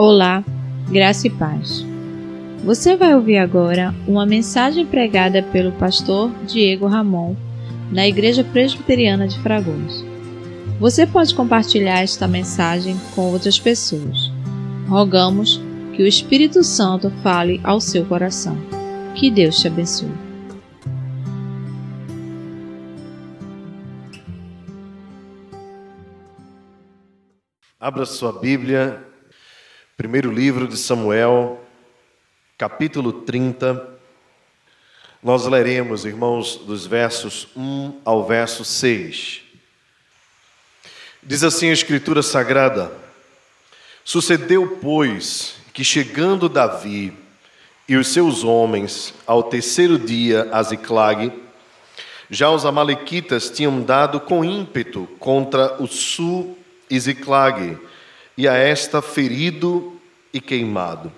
Olá, graça e paz. Você vai ouvir agora uma mensagem pregada pelo pastor Diego Ramon na Igreja Presbiteriana de Fragoso. Você pode compartilhar esta mensagem com outras pessoas. Rogamos que o Espírito Santo fale ao seu coração. Que Deus te abençoe. Abra sua Bíblia Primeiro livro de Samuel, capítulo 30. Nós leremos, irmãos, dos versos 1 ao verso 6. Diz assim a Escritura Sagrada: Sucedeu, pois, que chegando Davi e os seus homens ao terceiro dia a Ziclag, já os amalequitas tinham dado com ímpeto contra o sul e Ziclag, e a esta ferido e queimado.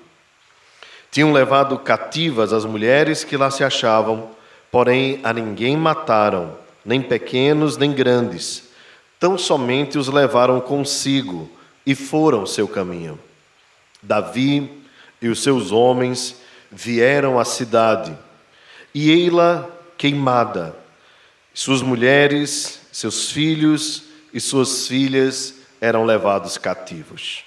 Tinham levado cativas as mulheres que lá se achavam, porém a ninguém mataram, nem pequenos nem grandes, tão somente os levaram consigo e foram seu caminho. Davi e os seus homens vieram à cidade, e ei-la queimada, suas mulheres, seus filhos e suas filhas eram levados cativos.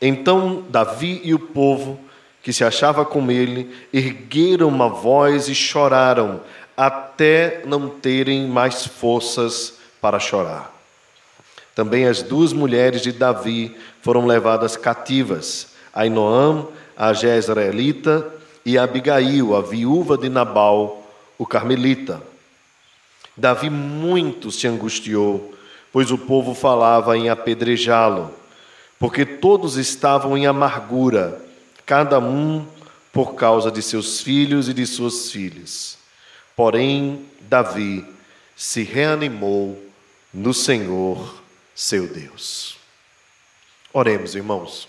Então Davi e o povo que se achava com ele ergueram uma voz e choraram, até não terem mais forças para chorar. Também as duas mulheres de Davi foram levadas cativas, Ainoam, a Jezreelita, e Abigail, a viúva de Nabal, o carmelita. Davi muito se angustiou pois o povo falava em apedrejá-lo, porque todos estavam em amargura, cada um por causa de seus filhos e de suas filhas. Porém, Davi se reanimou no Senhor, seu Deus. Oremos, irmãos.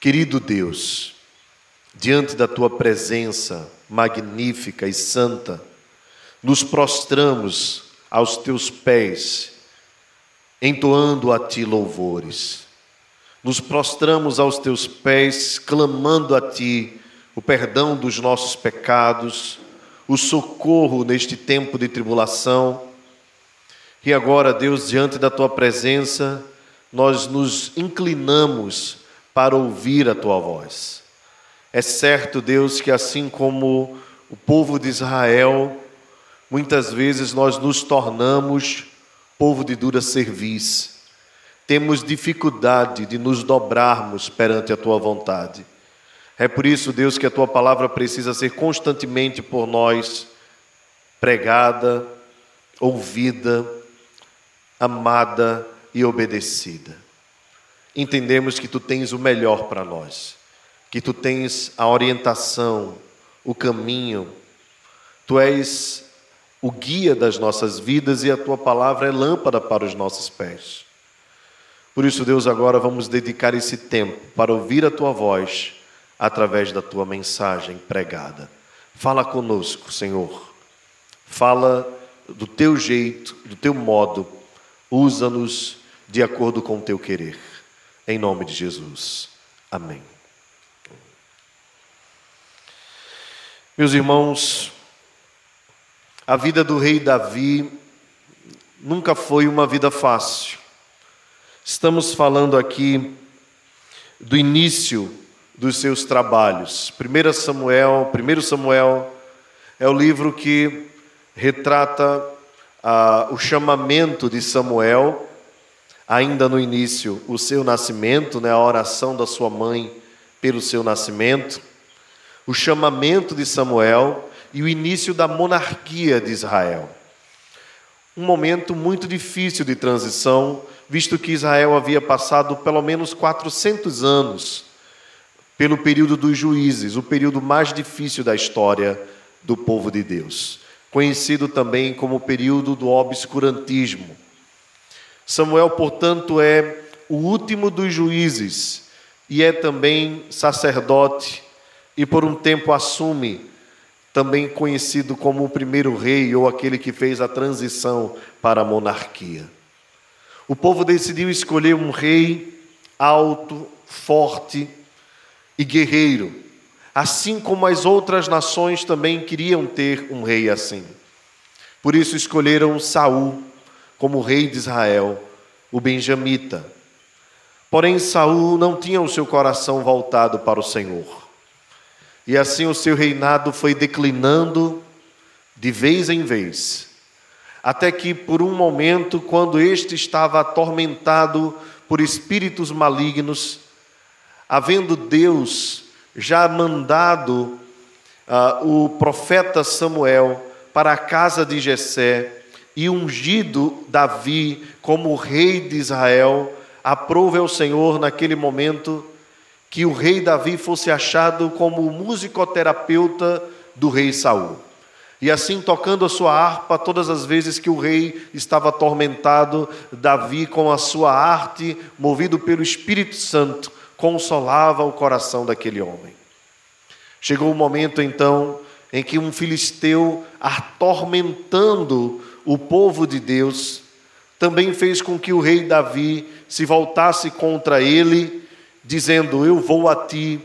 Querido Deus, diante da tua presença magnífica e santa, nos prostramos aos teus pés entoando a ti louvores. Nos prostramos aos teus pés, clamando a ti o perdão dos nossos pecados, o socorro neste tempo de tribulação. E agora, Deus, diante da tua presença, nós nos inclinamos para ouvir a tua voz. É certo, Deus, que assim como o povo de Israel, muitas vezes nós nos tornamos povo de dura serviço, temos dificuldade de nos dobrarmos perante a tua vontade. É por isso, Deus, que a tua palavra precisa ser constantemente por nós pregada, ouvida, amada e obedecida. Entendemos que tu tens o melhor para nós, que tu tens a orientação, o caminho, tu és o guia das nossas vidas e a tua palavra é lâmpada para os nossos pés. Por isso, Deus, agora vamos dedicar esse tempo para ouvir a tua voz através da tua mensagem pregada. Fala conosco, Senhor. Fala do teu jeito, do teu modo. Usa-nos de acordo com o teu querer. Em nome de Jesus. Amém. Meus irmãos, a vida do rei Davi nunca foi uma vida fácil. Estamos falando aqui do início dos seus trabalhos. 1 Samuel, 1 Samuel é o livro que retrata ah, o chamamento de Samuel, ainda no início, o seu nascimento, né, a oração da sua mãe pelo seu nascimento, o chamamento de Samuel e o início da monarquia de Israel. Um momento muito difícil de transição, visto que Israel havia passado pelo menos 400 anos pelo período dos juízes, o período mais difícil da história do povo de Deus, conhecido também como o período do obscurantismo. Samuel, portanto, é o último dos juízes e é também sacerdote, e por um tempo assume também conhecido como o primeiro rei ou aquele que fez a transição para a monarquia. O povo decidiu escolher um rei alto, forte e guerreiro, assim como as outras nações também queriam ter um rei assim. Por isso escolheram Saul como rei de Israel, o benjamita. Porém Saul não tinha o seu coração voltado para o Senhor. E assim o seu reinado foi declinando de vez em vez, até que por um momento, quando este estava atormentado por espíritos malignos, havendo Deus já mandado uh, o profeta Samuel para a casa de Jessé e ungido Davi como rei de Israel, aprove ao Senhor naquele momento que o rei Davi fosse achado como o musicoterapeuta do rei Saul. E assim, tocando a sua harpa, todas as vezes que o rei estava atormentado, Davi, com a sua arte, movido pelo Espírito Santo, consolava o coração daquele homem. Chegou o momento então em que um filisteu, atormentando o povo de Deus, também fez com que o rei Davi se voltasse contra ele dizendo: Eu vou a ti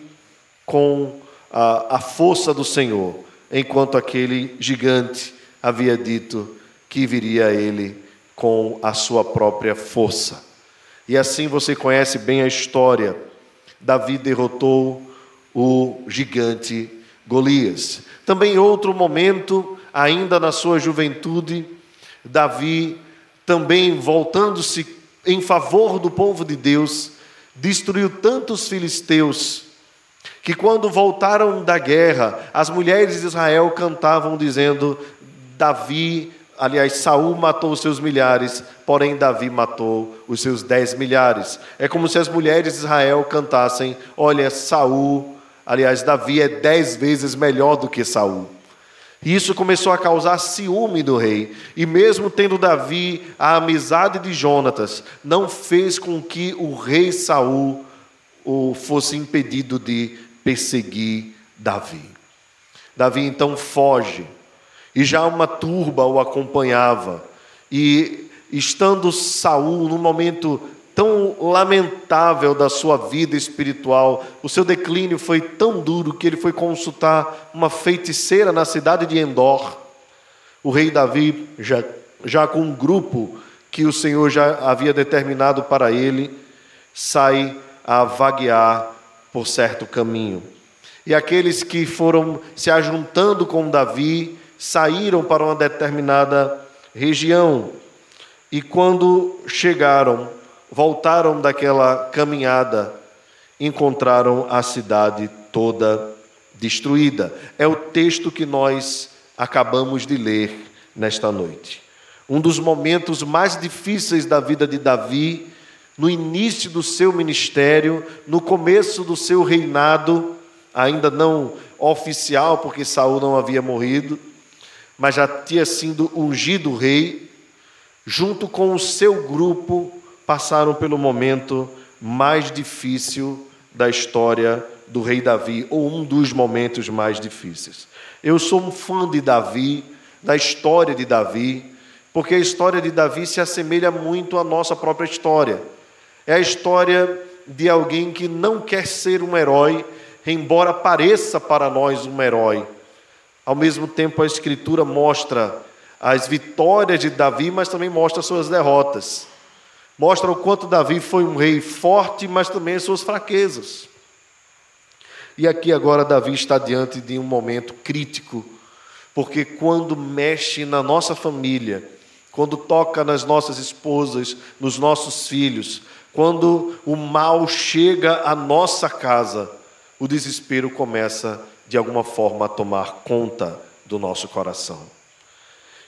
com a, a força do Senhor, enquanto aquele gigante havia dito que viria a ele com a sua própria força. E assim você conhece bem a história. Davi derrotou o gigante Golias. Também outro momento, ainda na sua juventude, Davi também voltando-se em favor do povo de Deus, destruiu tantos filisteus que quando voltaram da guerra, as mulheres de Israel cantavam dizendo: Davi, aliás, Saul matou os seus milhares, porém Davi matou os seus dez milhares. É como se as mulheres de Israel cantassem: Olha, Saul, aliás, Davi é dez vezes melhor do que Saul. E isso começou a causar ciúme do rei. E mesmo tendo Davi a amizade de Jonatas, não fez com que o rei Saul o fosse impedido de perseguir Davi. Davi então foge, e já uma turba o acompanhava. E estando Saul no momento tão lamentável da sua vida espiritual, o seu declínio foi tão duro que ele foi consultar uma feiticeira na cidade de Endor. O rei Davi, já, já com um grupo que o Senhor já havia determinado para ele, sai a vaguear por certo caminho. E aqueles que foram se ajuntando com Davi saíram para uma determinada região. E quando chegaram voltaram daquela caminhada, encontraram a cidade toda destruída. É o texto que nós acabamos de ler nesta noite. Um dos momentos mais difíceis da vida de Davi, no início do seu ministério, no começo do seu reinado, ainda não oficial, porque Saul não havia morrido, mas já tinha sido ungido rei, junto com o seu grupo passaram pelo momento mais difícil da história do rei Davi, ou um dos momentos mais difíceis. Eu sou um fã de Davi, da história de Davi, porque a história de Davi se assemelha muito à nossa própria história. É a história de alguém que não quer ser um herói, embora pareça para nós um herói. Ao mesmo tempo, a Escritura mostra as vitórias de Davi, mas também mostra suas derrotas mostra o quanto Davi foi um rei forte, mas também as suas fraquezas. E aqui agora Davi está diante de um momento crítico, porque quando mexe na nossa família, quando toca nas nossas esposas, nos nossos filhos, quando o mal chega à nossa casa, o desespero começa de alguma forma a tomar conta do nosso coração.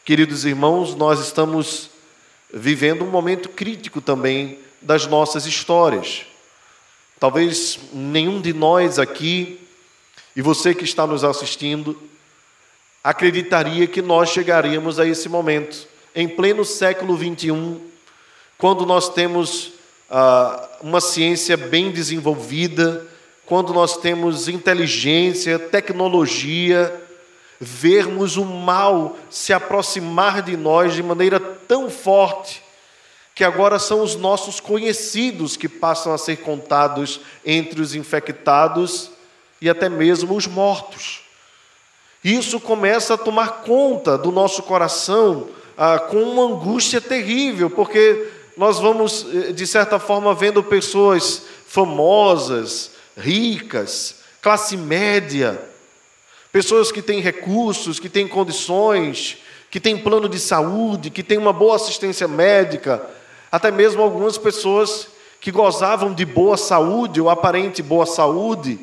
Queridos irmãos, nós estamos vivendo um momento crítico também das nossas histórias. Talvez nenhum de nós aqui, e você que está nos assistindo, acreditaria que nós chegaríamos a esse momento, em pleno século 21, quando nós temos ah, uma ciência bem desenvolvida, quando nós temos inteligência, tecnologia, vermos o mal se aproximar de nós de maneira tão forte que agora são os nossos conhecidos que passam a ser contados entre os infectados e até mesmo os mortos. Isso começa a tomar conta do nosso coração ah, com uma angústia terrível, porque nós vamos, eh, de certa forma, vendo pessoas famosas, ricas, classe média, pessoas que têm recursos, que têm condições, que têm plano de saúde, que têm uma boa assistência médica, até mesmo algumas pessoas que gozavam de boa saúde ou aparente boa saúde.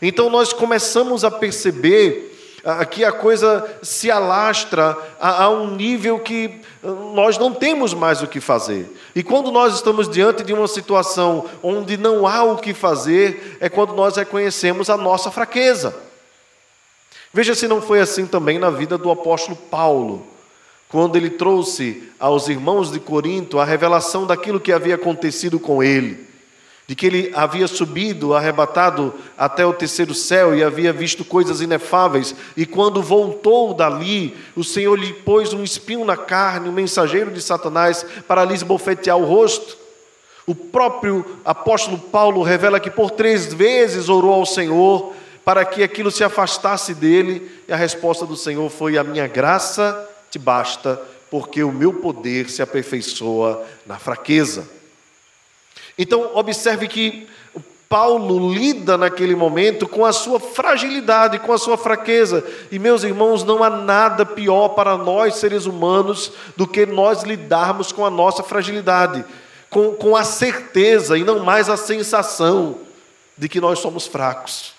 Então nós começamos a perceber Aqui a coisa se alastra a, a, um nível que ah, nós não temos mais o que fazer. E quando nós estamos diante de uma situação onde não há o que fazer, é quando nós reconhecemos a nossa fraqueza. Veja se não foi assim também na vida do apóstolo Paulo, quando ele trouxe aos irmãos de Corinto a revelação daquilo que havia acontecido com ele de que ele havia subido, arrebatado até o terceiro céu e havia visto coisas inefáveis, e quando voltou dali, o Senhor lhe pôs um espinho na carne, um mensageiro de Satanás, para lhes bofetear o rosto. O próprio apóstolo Paulo revela que por três vezes orou ao Senhor para que aquilo se afastasse dele, e a resposta do Senhor foi: A minha graça te basta, porque o meu poder se aperfeiçoa na fraqueza. Então, observe que Paulo lida naquele momento com a sua fragilidade, com a sua fraqueza. E, meus irmãos, não há nada pior para nós, seres humanos, do que nós lidarmos com a nossa fragilidade, com, com a certeza e não mais a sensação de que nós somos fracos.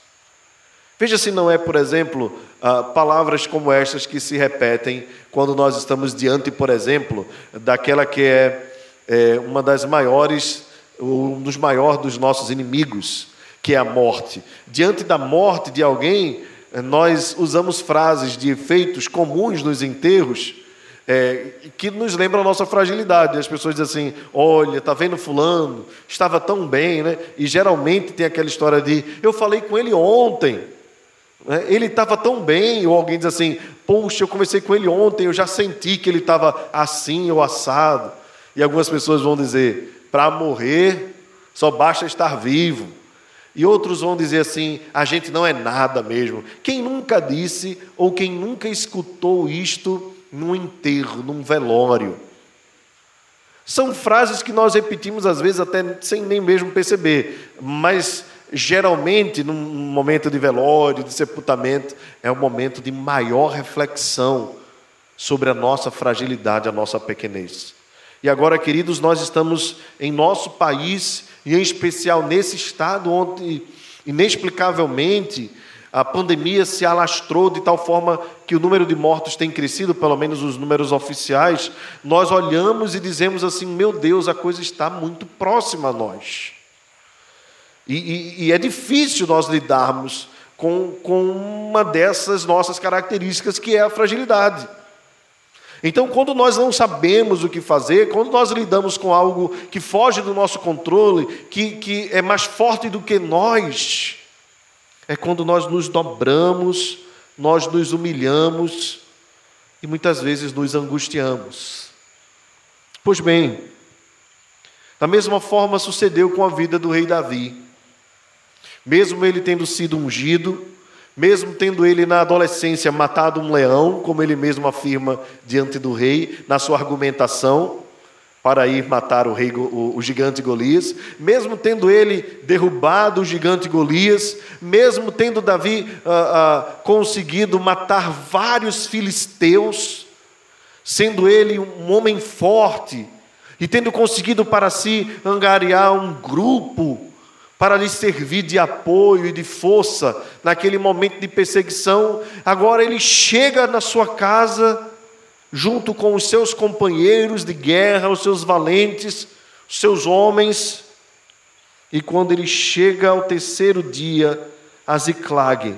Veja se não é, por exemplo, ah, palavras como estas que se repetem quando nós estamos diante, por exemplo, daquela que é, é uma das maiores um dos maiores dos nossos inimigos, que é a morte. Diante da morte de alguém, nós usamos frases de efeitos comuns nos enterros é, que nos lembram a nossa fragilidade. As pessoas dizem assim: olha, tá vendo Fulano, estava tão bem, né? E geralmente tem aquela história de: eu falei com ele ontem? Ele estava tão bem. Ou alguém diz assim: poxa, eu conversei com ele ontem, eu já senti que ele estava assim ou assado. E algumas pessoas vão dizer: para morrer só basta estar vivo. E outros vão dizer assim: a gente não é nada mesmo. Quem nunca disse ou quem nunca escutou isto num enterro, num velório? São frases que nós repetimos às vezes até sem nem mesmo perceber, mas geralmente num momento de velório, de sepultamento, é um momento de maior reflexão sobre a nossa fragilidade, a nossa pequenez. E agora, queridos, nós estamos em nosso país, e em especial nesse estado onde, inexplicavelmente, a pandemia se alastrou de tal forma que o número de mortos tem crescido, pelo menos os números oficiais. Nós olhamos e dizemos assim: meu Deus, a coisa está muito próxima a nós. E, e, e é difícil nós lidarmos com, com uma dessas nossas características, que é a fragilidade. Então, quando nós não sabemos o que fazer, quando nós lidamos com algo que foge do nosso controle, que, que é mais forte do que nós, é quando nós nos dobramos, nós nos humilhamos e muitas vezes nos angustiamos. Pois bem, da mesma forma sucedeu com a vida do rei Davi. Mesmo ele tendo sido ungido, mesmo tendo ele na adolescência matado um leão, como ele mesmo afirma diante do rei, na sua argumentação, para ir matar o, rei, o, gigante Golias, mesmo tendo ele derrubado o gigante Golias, mesmo tendo Davi ah, ah, conseguido matar vários filisteus, sendo ele um homem forte, e tendo conseguido para si angariar um grupo para lhe servir de apoio e de força naquele momento de perseguição. Agora ele chega na sua casa, junto com os seus companheiros de guerra, os seus valentes, os seus homens, e quando ele chega ao terceiro dia, a Ziclag,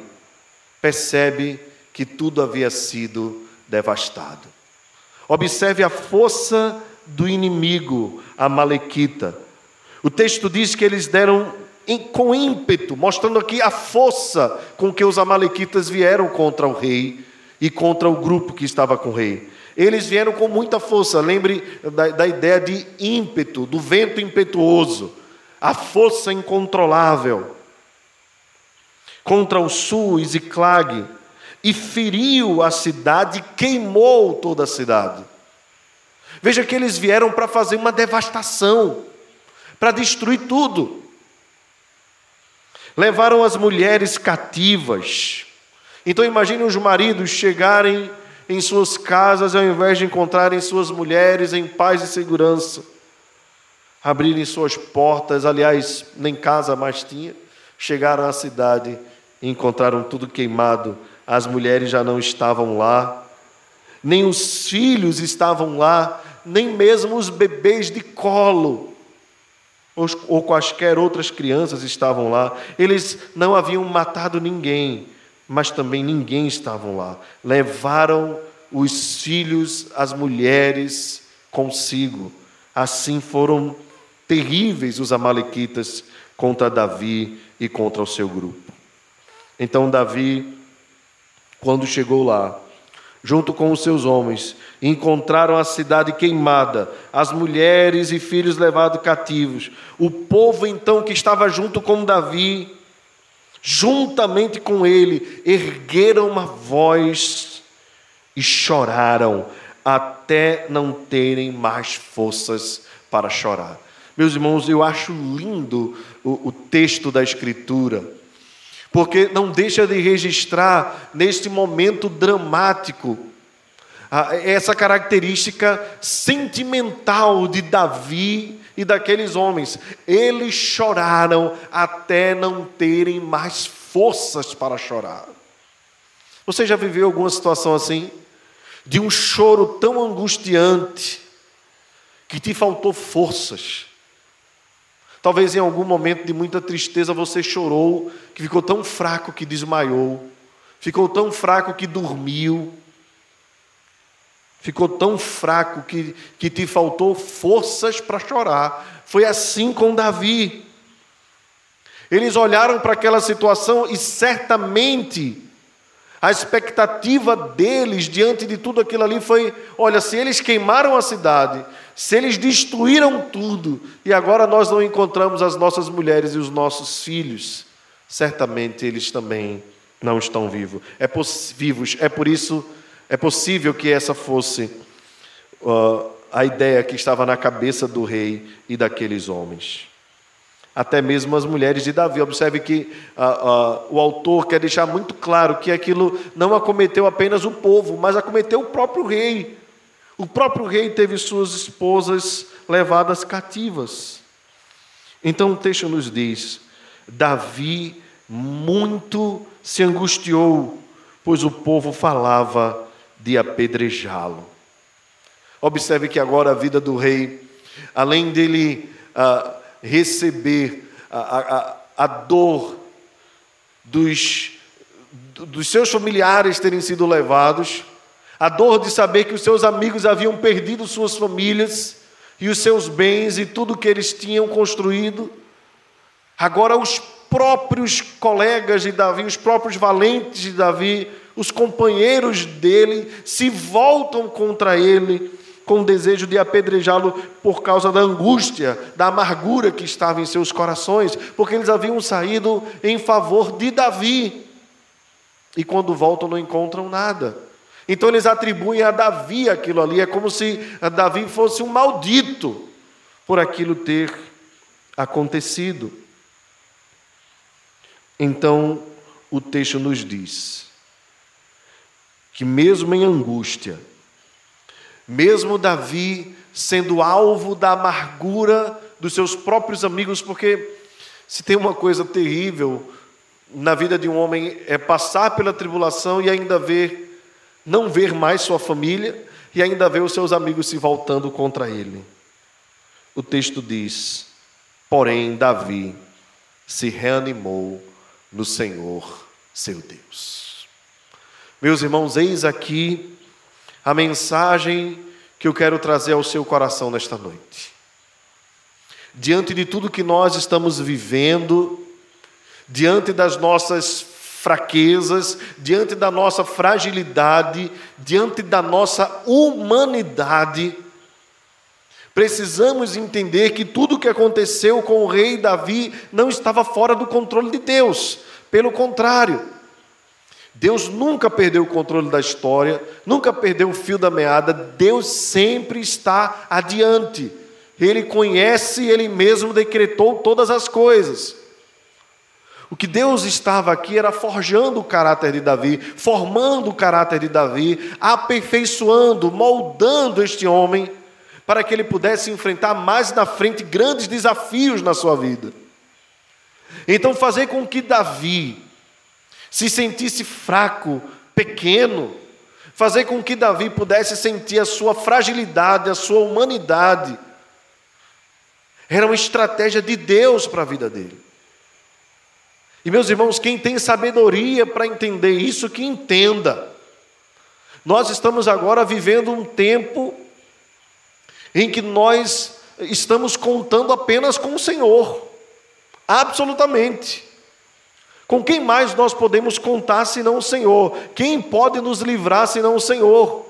percebe que tudo havia sido devastado. Observe a força do inimigo, a Malequita. O texto diz que eles deram com ímpeto, mostrando aqui a força com que os amalequitas vieram contra o rei e contra o grupo que estava com o rei. Eles vieram com muita força. Lembre da, da ideia de ímpeto, do vento impetuoso, a força incontrolável. Contra o sul, Ziclag, e feriu a cidade, queimou toda a cidade. Veja que eles vieram para fazer uma devastação, para destruir tudo. Levaram as mulheres cativas. Então imagine os maridos chegarem em suas casas ao invés de encontrarem suas mulheres em paz e segurança, abrirem suas portas, aliás, nem casa mais tinha, chegaram à cidade e encontraram tudo queimado, as mulheres já não estavam lá, nem os filhos estavam lá, nem mesmo os bebês de colo, ou, quaisquer outras crianças estavam lá. Eles não haviam matado ninguém, mas também ninguém estavam lá. Levaram os filhos, as mulheres consigo. Assim foram terríveis os amalequitas contra Davi e contra o seu grupo. Então Davi, quando chegou lá, junto com os seus homens, encontraram a cidade queimada, as mulheres e filhos levados cativos. O povo então que estava junto com Davi, juntamente com ele, ergueram uma voz e choraram até não terem mais forças para chorar. Meus irmãos, eu acho lindo o, o texto da Escritura porque não deixa de registrar neste momento dramático essa característica sentimental de Davi e daqueles homens. Eles choraram até não terem mais forças para chorar. Você já viveu alguma situação assim? De um choro tão angustiante que te faltou forças Talvez em algum momento de muita tristeza você chorou, que ficou tão fraco que desmaiou, ficou tão fraco que dormiu, ficou tão fraco que, que te faltou forças para chorar. Foi assim com Davi. Eles olharam para aquela situação e certamente a expectativa deles diante de tudo aquilo ali foi: olha, se eles queimaram a cidade, se eles destruíram tudo, e agora nós não encontramos as nossas mulheres e os nossos filhos, certamente eles também não estão vivos. É vivos. É por isso é possível que essa fosse uh, a ideia que estava na cabeça do rei e daqueles homens até mesmo as mulheres de Davi. Observe que ah, ah, o autor quer deixar muito claro que aquilo não acometeu apenas o povo, mas acometeu o próprio rei. O próprio rei teve suas esposas levadas cativas. Então o texto nos diz: Davi muito se angustiou, pois o povo falava de apedrejá-lo. Observe que agora a vida do rei, além dele. Ah, receber a, a, a dor dos, dos seus familiares terem sido levados, a dor de saber que os seus amigos haviam perdido suas famílias e os seus bens e tudo que eles tinham construído. Agora, os próprios colegas de Davi, os próprios valentes de Davi, os companheiros dele, se voltam contra ele com o desejo de apedrejá-lo por causa da angústia, da amargura que estava em seus corações, porque eles haviam saído em favor de Davi. E quando voltam não encontram nada. Então eles atribuem a Davi aquilo ali, é como se Davi fosse um maldito por aquilo ter acontecido. Então o texto nos diz que, mesmo em angústia, mesmo Davi sendo alvo da amargura dos seus próprios amigos, porque se tem uma coisa terrível na vida de um homem é passar pela tribulação e ainda ver, não ver mais sua família e ainda ver os seus amigos se voltando contra ele. O texto diz: Porém, Davi se reanimou no Senhor, seu Deus. Meus irmãos, eis aqui a mensagem que eu quero trazer ao seu coração nesta noite. Diante de tudo que nós estamos vivendo, diante das nossas fraquezas, diante da nossa fragilidade, diante da nossa humanidade, precisamos entender que tudo o que aconteceu com o rei Davi não estava fora do controle de Deus. Pelo contrário, Deus nunca perdeu o controle da história, nunca perdeu o fio da meada, Deus sempre está adiante. Ele conhece, ele mesmo decretou todas as coisas. O que Deus estava aqui era forjando o caráter de Davi, formando o caráter de Davi, aperfeiçoando, moldando este homem, para que ele pudesse enfrentar mais na frente grandes desafios na sua vida. Então, fazer com que Davi se sentisse fraco, pequeno, fazer com que Davi pudesse sentir a sua fragilidade, a sua humanidade, era uma estratégia de Deus para a vida dele. E meus irmãos, quem tem sabedoria para entender isso, que entenda. Nós estamos agora vivendo um tempo em que nós estamos contando apenas com o Senhor, absolutamente. Com quem mais nós podemos contar senão o Senhor? Quem pode nos livrar senão o Senhor?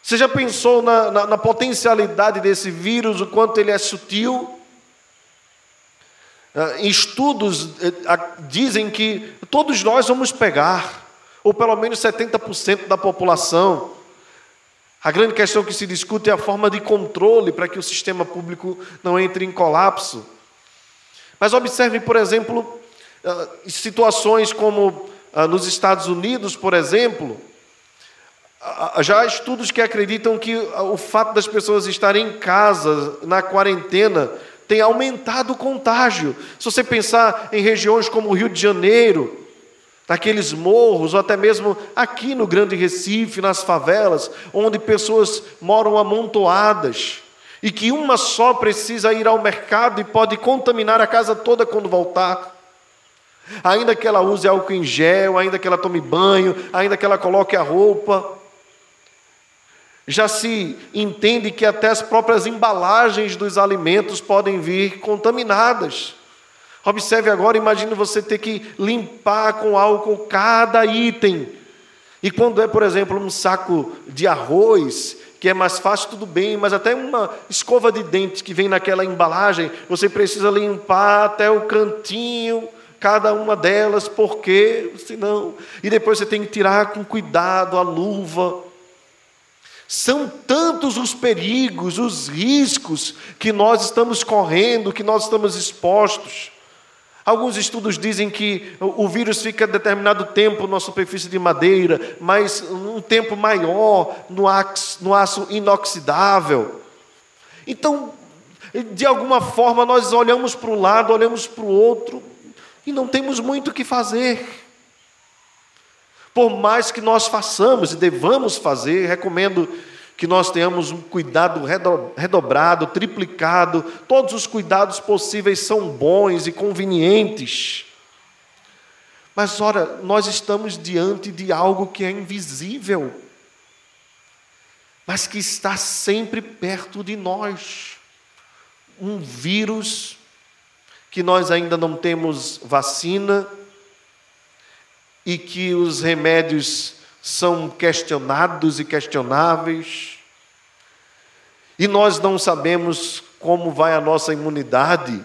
Você já pensou na, na, na potencialidade desse vírus, o quanto ele é sutil? Ah, estudos eh, dizem que todos nós vamos pegar, ou pelo menos 70% da população. A grande questão que se discute é a forma de controle para que o sistema público não entre em colapso. Mas observe, por exemplo, situações como ah, nos Estados Unidos, por exemplo, já há estudos que acreditam que o fato das pessoas estarem em casa, na quarentena, tem aumentado o contágio. Se você pensar em regiões como o Rio de Janeiro, naqueles morros, ou até mesmo aqui no Grande Recife, nas favelas, onde pessoas moram amontoadas, e que uma só precisa ir ao mercado e pode contaminar a casa toda quando voltar. Ainda que ela use álcool em gel, ainda que ela tome banho, ainda que ela coloque a roupa, já se entende que até as próprias embalagens dos alimentos podem vir contaminadas. Observe agora, imagine você ter que limpar com álcool cada item. E quando é, por exemplo, um saco de arroz, que é mais fácil, tudo bem, mas até uma escova de dente que vem naquela embalagem, você precisa limpar até o cantinho, cada uma delas, porque senão. E depois você tem que tirar com cuidado a luva. São tantos os perigos, os riscos que nós estamos correndo, que nós estamos expostos. Alguns estudos dizem que o vírus fica determinado tempo na superfície de madeira, mas um tempo maior no aço inoxidável. Então, de alguma forma, nós olhamos para um lado, olhamos para o outro e não temos muito o que fazer. Por mais que nós façamos e devamos fazer, recomendo que nós tenhamos um cuidado redobrado, triplicado. Todos os cuidados possíveis são bons e convenientes. Mas, ora, nós estamos diante de algo que é invisível, mas que está sempre perto de nós. Um vírus que nós ainda não temos vacina, e que os remédios são questionados e questionáveis, e nós não sabemos como vai a nossa imunidade,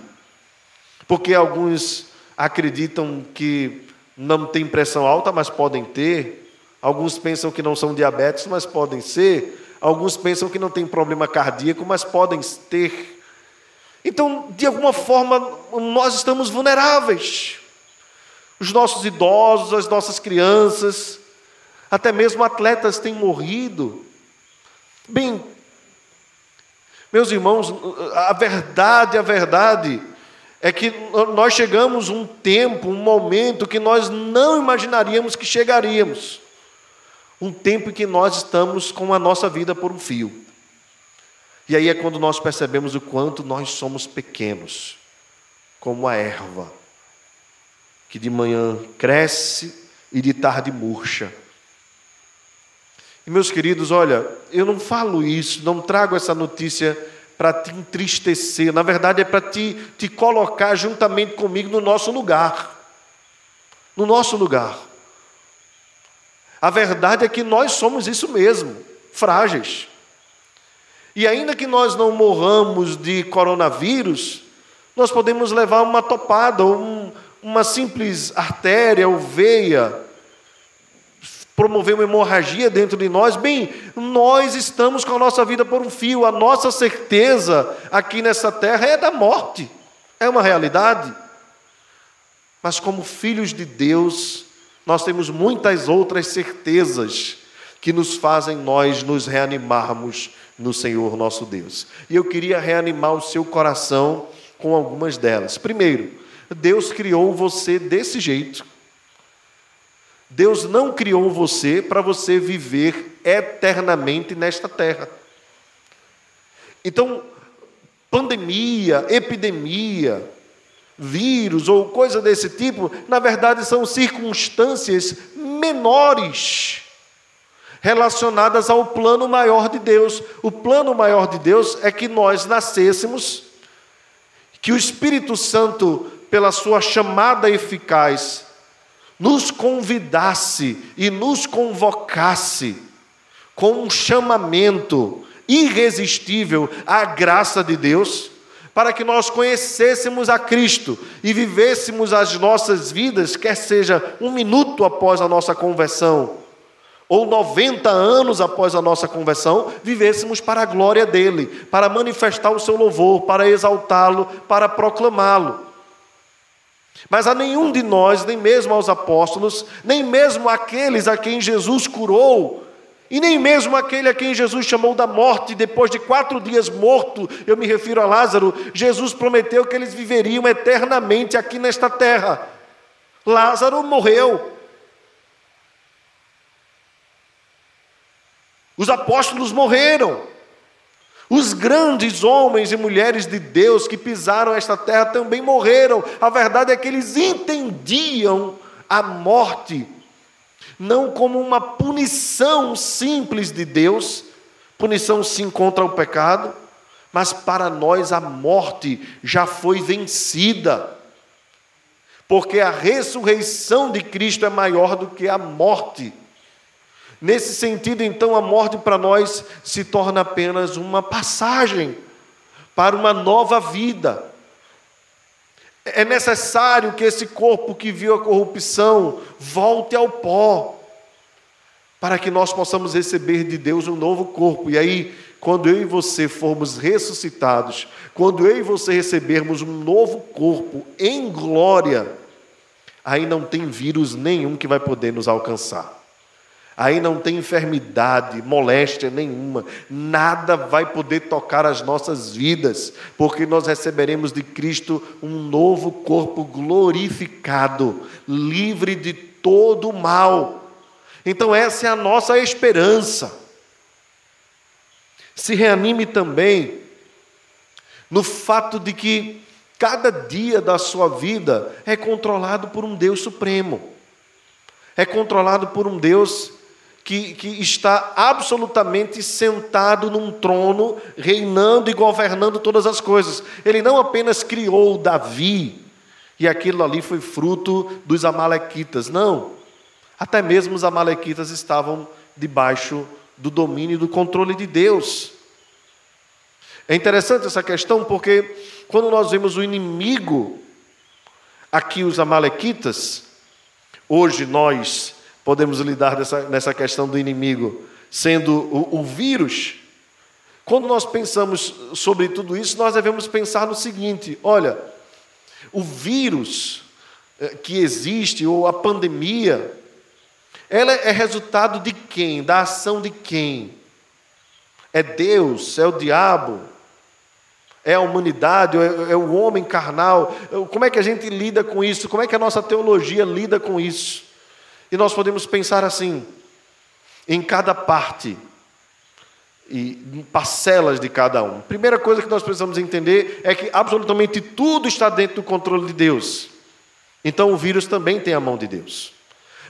porque alguns acreditam que não tem pressão alta, mas podem ter, alguns pensam que não são diabéticos, mas podem ser, alguns pensam que não tem problema cardíaco, mas podem ter. Então, de alguma forma, nós estamos vulneráveis os nossos idosos, as nossas crianças, até mesmo atletas têm morrido. Bem, meus irmãos, a verdade, a verdade é que nós chegamos um tempo, um momento que nós não imaginaríamos que chegaríamos. Um tempo em que nós estamos com a nossa vida por um fio. E aí é quando nós percebemos o quanto nós somos pequenos, como a erva que de manhã cresce e de tarde murcha. E meus queridos, olha, eu não falo isso, não trago essa notícia para te entristecer, na verdade é para te, te colocar juntamente comigo no nosso lugar. no nosso lugar. A verdade é que nós somos isso mesmo, frágeis. E ainda que nós não morramos de coronavírus, nós podemos levar uma topada, um, uma simples artéria ou veia, promover uma hemorragia dentro de nós. Bem, nós estamos com a nossa vida por um fio, a nossa certeza aqui nessa terra é da morte, é uma realidade. Mas como filhos de Deus, nós temos muitas outras certezas que nos fazem nós nos reanimarmos no Senhor nosso Deus. E eu queria reanimar o seu coração com algumas delas. Primeiro, Deus criou você desse jeito. Deus não criou você para você viver eternamente nesta terra. Então, pandemia, epidemia, vírus ou coisa desse tipo, na verdade são circunstâncias menores relacionadas ao plano maior de Deus. O plano maior de Deus é que nós nascêssemos, que o Espírito Santo, pela sua chamada eficaz, nos convidasse e nos convocasse com um chamamento irresistível à graça de Deus, para que nós conhecêssemos a Cristo e vivêssemos as nossas vidas, quer seja um minuto após a nossa conversão, ou 90 anos após a nossa conversão, vivêssemos para a glória dele, para manifestar o seu louvor, para exaltá-lo, para proclamá-lo. Mas a nenhum de nós, nem mesmo aos apóstolos, nem mesmo aqueles a quem Jesus curou, e nem mesmo aquele a quem Jesus chamou da morte, depois de quatro dias morto, eu me refiro a Lázaro, Jesus prometeu que eles viveriam eternamente aqui nesta terra. Lázaro morreu, Os apóstolos morreram. Os grandes homens e mulheres de Deus que pisaram esta terra também morreram. A verdade é que eles entendiam a morte não como uma punição simples de Deus, punição sim contra o pecado, mas para nós a morte já foi vencida. Porque a ressurreição de Cristo é maior do que a morte. Nesse sentido, então, a morte para nós se torna apenas uma passagem para uma nova vida. É necessário que esse corpo que viu a corrupção volte ao pó, para que nós possamos receber de Deus um novo corpo. E aí, quando eu e você formos ressuscitados, quando eu e você recebermos um novo corpo em glória, aí não tem vírus nenhum que vai poder nos alcançar. Aí não tem enfermidade, moléstia nenhuma, nada vai poder tocar as nossas vidas, porque nós receberemos de Cristo um novo corpo glorificado, livre de todo o mal. Então, essa é a nossa esperança. Se reanime também no fato de que cada dia da sua vida é controlado por um Deus supremo, é controlado por um Deus que, que está absolutamente sentado num trono, reinando e governando todas as coisas. Ele não apenas criou Davi, e aquilo ali foi fruto dos Amalequitas, não. Até mesmo os Amalequitas estavam debaixo do domínio e do controle de Deus. É interessante essa questão porque quando nós vemos o inimigo, aqui os Amalequitas, hoje nós podemos lidar nessa questão do inimigo, sendo o, o vírus. Quando nós pensamos sobre tudo isso, nós devemos pensar no seguinte: olha, o vírus eh, que existe, ou a pandemia, ela é resultado de quem? Da ação de quem? É Deus? É o diabo? É a humanidade? É, é o homem carnal? Como é que a gente lida com isso? Como é que a nossa teologia lida com isso? E nós podemos pensar assim, em cada parte e em parcelas de cada um. Primeira coisa que nós precisamos entender é que absolutamente tudo está dentro do controle de Deus. Então o vírus também tem a mão de Deus.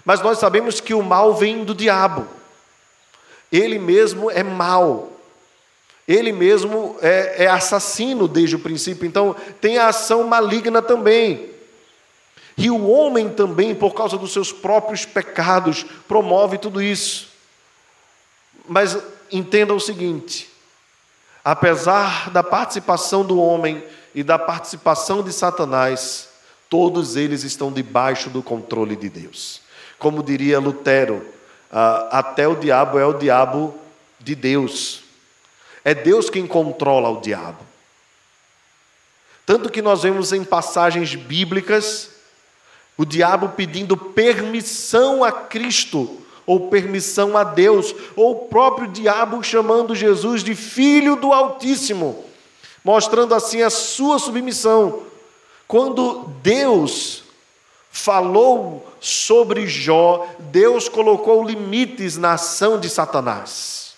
Mas nós sabemos que o mal vem do diabo. Ele mesmo é mal. Ele mesmo é, é assassino desde o princípio. Então tem a ação maligna também. E o homem também, por causa dos seus próprios pecados, promove tudo isso. Mas entenda o seguinte: apesar da participação do homem e da participação de Satanás, todos eles estão debaixo do controle de Deus. Como diria Lutero, até o diabo é o diabo de Deus. É Deus quem controla o diabo. Tanto que nós vemos em passagens bíblicas o diabo pedindo permissão a Cristo, ou permissão a Deus, ou o próprio diabo chamando Jesus de filho do Altíssimo, mostrando assim a sua submissão. Quando Deus falou sobre Jó, Deus colocou limites na ação de Satanás.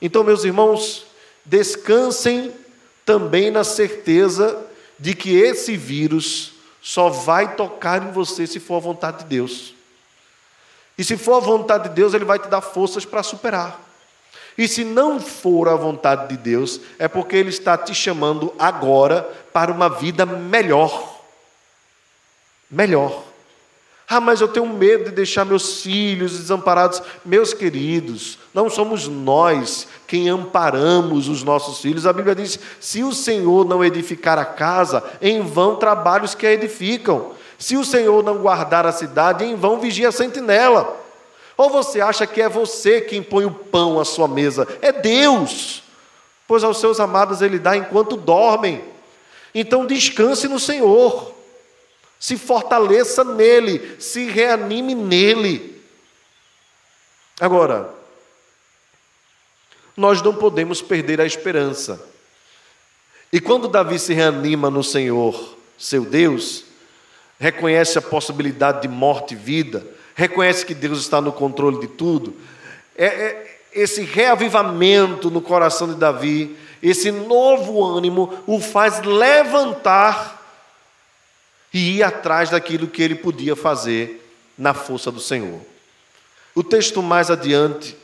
Então, meus irmãos, descansem também na certeza de que esse vírus só vai tocar em você se for a vontade de Deus. E se for a vontade de Deus, Ele vai te dar forças para superar. E se não for a vontade de Deus, é porque Ele está te chamando agora para uma vida melhor. Melhor. Ah, mas eu tenho medo de deixar meus filhos desamparados. Meus queridos, não somos nós quem amparamos os nossos filhos. A Bíblia diz: se o Senhor não edificar a casa, em vão trabalhos que a edificam. Se o Senhor não guardar a cidade, em vão vigia a sentinela. Ou você acha que é você quem põe o pão à sua mesa? É Deus, pois aos seus amados Ele dá enquanto dormem. Então descanse no Senhor se fortaleça nele, se reanime nele. Agora, nós não podemos perder a esperança. E quando Davi se reanima no Senhor, seu Deus, reconhece a possibilidade de morte e vida, reconhece que Deus está no controle de tudo, é, é, esse reavivamento no coração de Davi, esse novo ânimo, o faz levantar e ir atrás daquilo que ele podia fazer na força do Senhor. O texto mais adiante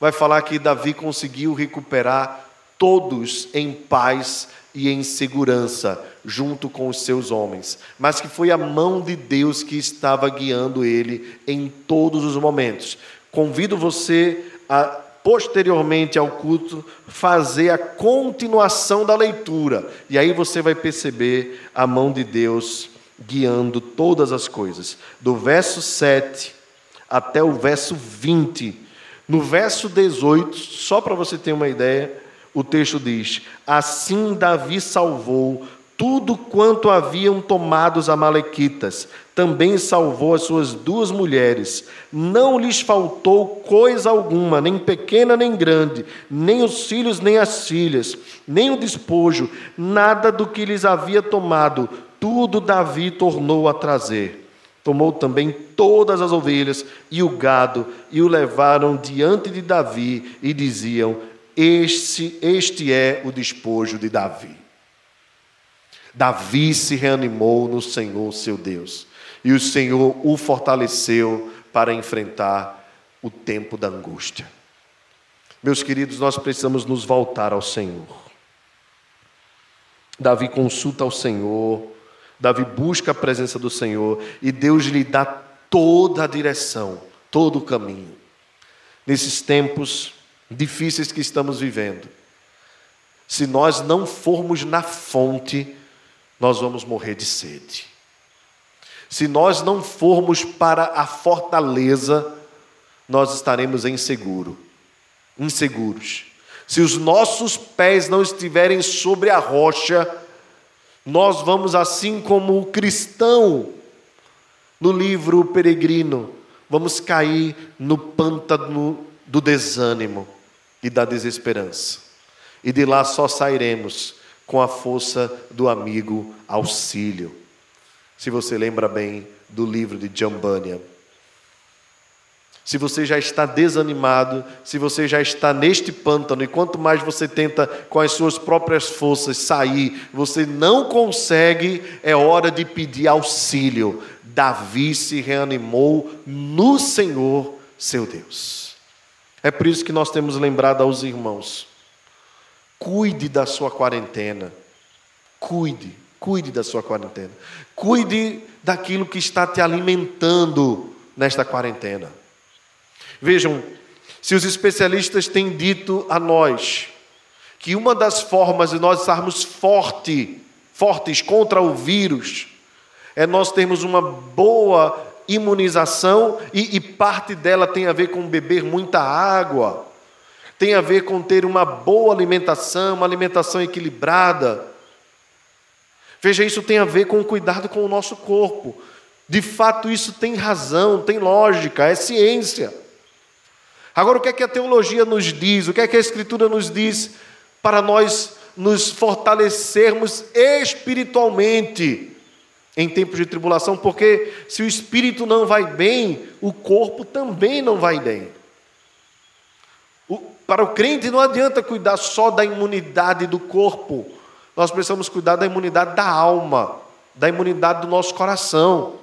vai falar que Davi conseguiu recuperar todos em paz e em segurança, junto com os seus homens, mas que foi a mão de Deus que estava guiando ele em todos os momentos. Convido você a, posteriormente ao culto, fazer a continuação da leitura, e aí você vai perceber a mão de Deus guiando todas as coisas. Do verso 7 até o verso 20. No verso 18, só para você ter uma ideia, o texto diz: Assim Davi salvou tudo quanto haviam tomado os Amalequitas, também salvou as suas duas mulheres. Não lhes faltou coisa alguma, nem pequena nem grande, nem os filhos nem as filhas, nem o despojo, nada do que lhes havia tomado tudo Davi tornou a trazer. Tomou também todas as ovelhas e o gado e o levaram diante de Davi e diziam: Este, este é o despojo de Davi. Davi se reanimou no Senhor seu Deus, e o Senhor o fortaleceu para enfrentar o tempo da angústia. Meus queridos, nós precisamos nos voltar ao Senhor. Davi consulta ao Senhor, Davi busca a presença do Senhor e Deus lhe dá toda a direção, todo o caminho. Nesses tempos difíceis que estamos vivendo, se nós não formos na fonte, nós vamos morrer de sede. Se nós não formos para a fortaleza, nós estaremos inseguro, inseguros. Se os nossos pés não estiverem sobre a rocha, nós vamos, assim como o cristão no livro Peregrino, vamos cair no pântano do desânimo e da desesperança. E de lá só sairemos com a força do amigo auxílio. Se você lembra bem do livro de John Bunyan se você já está desanimado, se você já está neste pântano, e quanto mais você tenta com as suas próprias forças sair, você não consegue, é hora de pedir auxílio. Davi se reanimou no Senhor, seu Deus. É por isso que nós temos lembrado aos irmãos: cuide da sua quarentena, cuide, Cuide da sua quarentena. Cuide daquilo que está te alimentando nesta quarentena. Vejam, se os especialistas têm dito a nós que uma das formas de nós estarmos forte, fortes contra o vírus é nós termos uma boa imunização e, e parte dela tem a ver com beber muita água, tem a ver com ter uma boa alimentação, uma alimentação equilibrada. Veja, isso tem a ver com o cuidado com o nosso corpo. De fato, isso tem razão, tem lógica, é ciência. Agora, o que é que a teologia nos diz? O que é que a Escritura nos diz para nós nos fortalecermos espiritualmente? em tempos de tribulação, porque se o espírito não vai bem, o corpo também não vai bem. O, para o crente não adianta cuidar só da imunidade do corpo, nós precisamos cuidar da imunidade da alma, da imunidade do nosso coração.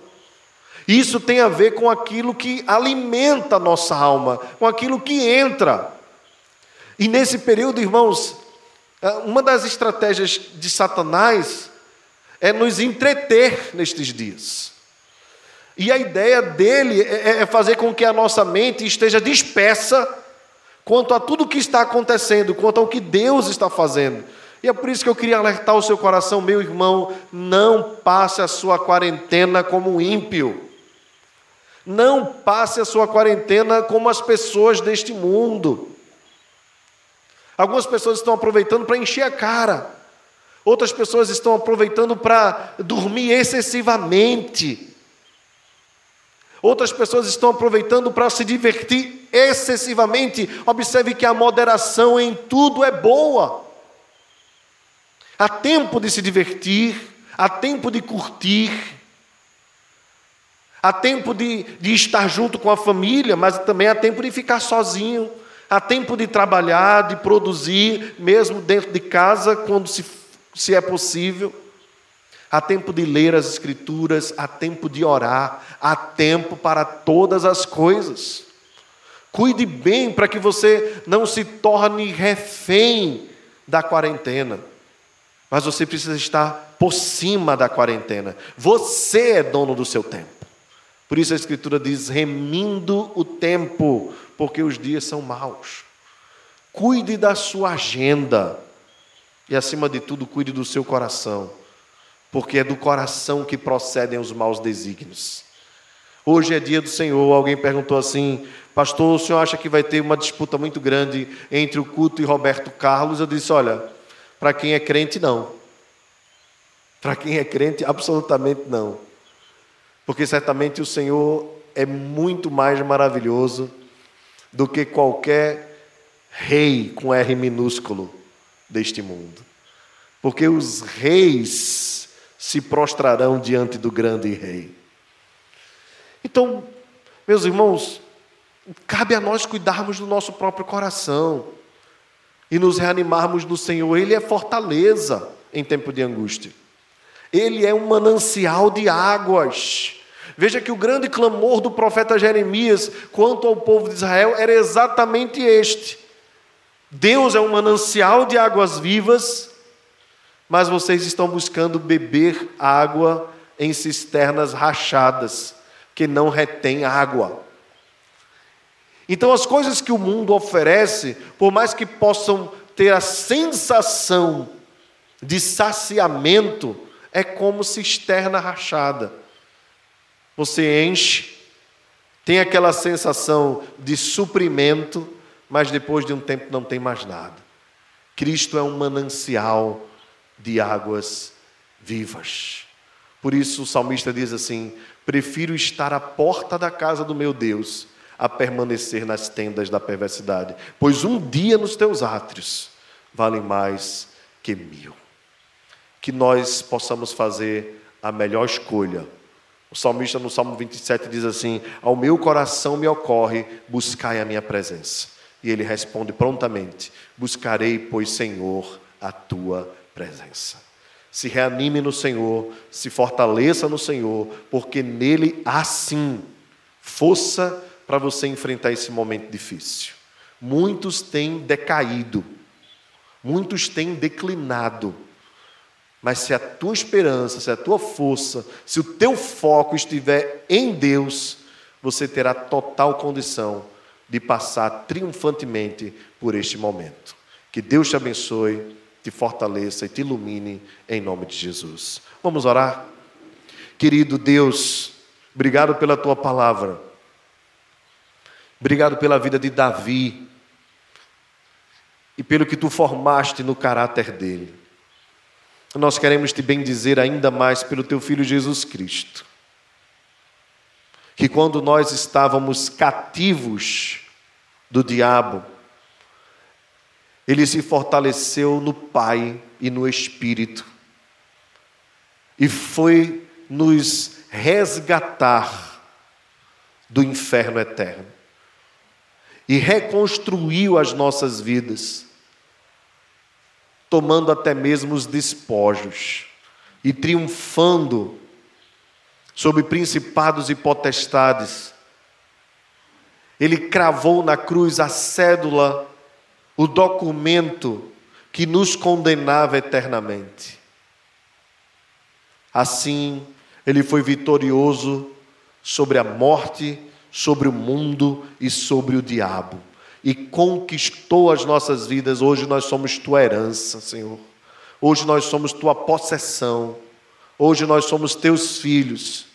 Isso tem a ver com aquilo que alimenta a nossa alma, com aquilo que entra. E nesse período, irmãos, uma das estratégias de Satanás é nos entreter nestes dias. E a ideia dele é, é, é fazer com que a nossa mente esteja dispersa quanto a tudo o que está acontecendo, quanto ao que Deus está fazendo. E é por isso que eu queria alertar o seu coração, meu irmão, não passe a sua quarentena como ímpio. Não passe a sua quarentena como as pessoas deste mundo. Algumas pessoas estão aproveitando para encher a cara. Outras pessoas estão aproveitando para dormir excessivamente. Outras pessoas estão aproveitando para se divertir excessivamente. Observe que a moderação em tudo é boa. Há tempo de se divertir, há tempo de curtir, há tempo de, de estar junto com a família, mas também há tempo de ficar sozinho. Há tempo de trabalhar, de produzir, mesmo dentro de casa, quando se se é possível. Há tempo de ler as Escrituras, há tempo de orar, há tempo para todas as coisas. Cuide bem para que você não se torne refém da quarentena. Mas você precisa estar por cima da quarentena. Você é dono do seu tempo. Por isso a Escritura diz: remindo o tempo, porque os dias são maus. Cuide da sua agenda. E acima de tudo, cuide do seu coração, porque é do coração que procedem os maus desígnios. Hoje é dia do Senhor. Alguém perguntou assim: Pastor, o senhor acha que vai ter uma disputa muito grande entre o culto e Roberto Carlos? Eu disse: Olha, para quem é crente, não. Para quem é crente, absolutamente não. Porque certamente o Senhor é muito mais maravilhoso do que qualquer rei com R minúsculo deste mundo. Porque os reis se prostrarão diante do grande rei. Então, meus irmãos, cabe a nós cuidarmos do nosso próprio coração e nos reanimarmos no Senhor. Ele é fortaleza em tempo de angústia. Ele é um manancial de águas. Veja que o grande clamor do profeta Jeremias quanto ao povo de Israel era exatamente este: Deus é um manancial de águas vivas, mas vocês estão buscando beber água em cisternas rachadas, que não retém água. Então, as coisas que o mundo oferece, por mais que possam ter a sensação de saciamento, é como cisterna rachada. Você enche, tem aquela sensação de suprimento, mas depois de um tempo não tem mais nada. Cristo é um manancial de águas vivas. Por isso o salmista diz assim: prefiro estar à porta da casa do meu Deus a permanecer nas tendas da perversidade, pois um dia nos teus átrios vale mais que mil. Que nós possamos fazer a melhor escolha. O salmista no Salmo 27 diz assim: Ao meu coração me ocorre, buscai a minha presença. E ele responde prontamente: Buscarei, pois, Senhor, a tua presença. Se reanime no Senhor, se fortaleça no Senhor, porque nele há sim força para você enfrentar esse momento difícil. Muitos têm decaído, muitos têm declinado, Mas se a tua esperança, se a tua força, se o teu foco estiver em Deus, você terá total condição de passar triunfantemente por este momento. Que Deus te abençoe, te fortaleça e te ilumine em nome de Jesus. Vamos orar? Querido Deus, obrigado pela tua palavra. Obrigado pela vida de Davi e pelo que tu formaste no caráter dele. Nós queremos te bendizer ainda mais pelo teu filho Jesus Cristo. Que quando nós estávamos cativos do diabo, ele se fortaleceu no Pai e no Espírito, e foi nos resgatar do inferno eterno, e reconstruiu as nossas vidas tomando até mesmo os despojos e triunfando sobre principados e potestades. Ele cravou na cruz a cédula, o documento que nos condenava eternamente. Assim, ele foi vitorioso sobre a morte, sobre o mundo e sobre o diabo e conquistou as nossas vidas. Hoje nós somos tua herança, Senhor. Hoje nós somos tua possessão. Hoje nós somos teus filhos,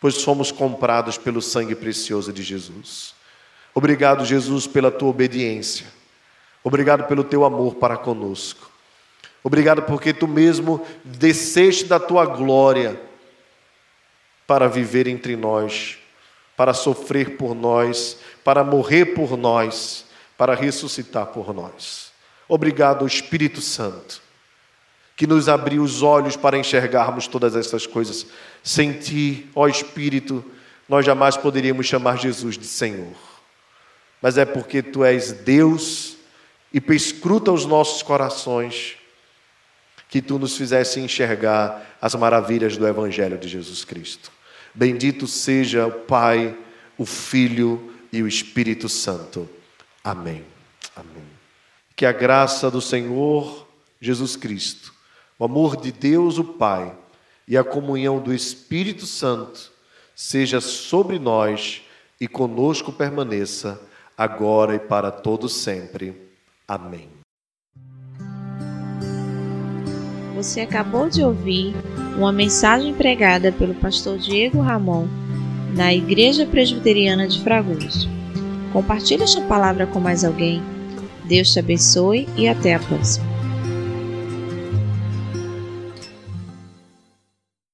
pois fomos comprados pelo sangue precioso de Jesus. Obrigado, Jesus, pela tua obediência. Obrigado pelo teu amor para conosco. Obrigado porque tu mesmo desceste da tua glória para viver entre nós, para sofrer por nós para morrer por nós, para ressuscitar por nós. Obrigado, Espírito Santo, que nos abriu os olhos para enxergarmos todas essas coisas. Sem ti, ó Espírito, nós jamais poderíamos chamar Jesus de Senhor. Mas é porque tu és Deus e perscruta os nossos corações que tu nos fizesse enxergar as maravilhas do Evangelho de Jesus Cristo. Bendito seja o Pai, o Filho e o Espírito Santo. Amém. Amém. Que a graça do Senhor Jesus Cristo, o amor de Deus o Pai e a comunhão do Espírito Santo seja sobre nós e conosco permaneça agora e para todos sempre. Amém. Você acabou de ouvir uma mensagem pregada pelo pastor Diego Ramon na Igreja Presbiteriana de Fragoso. Compartilhe esta palavra com mais alguém. Deus te abençoe e até a próxima.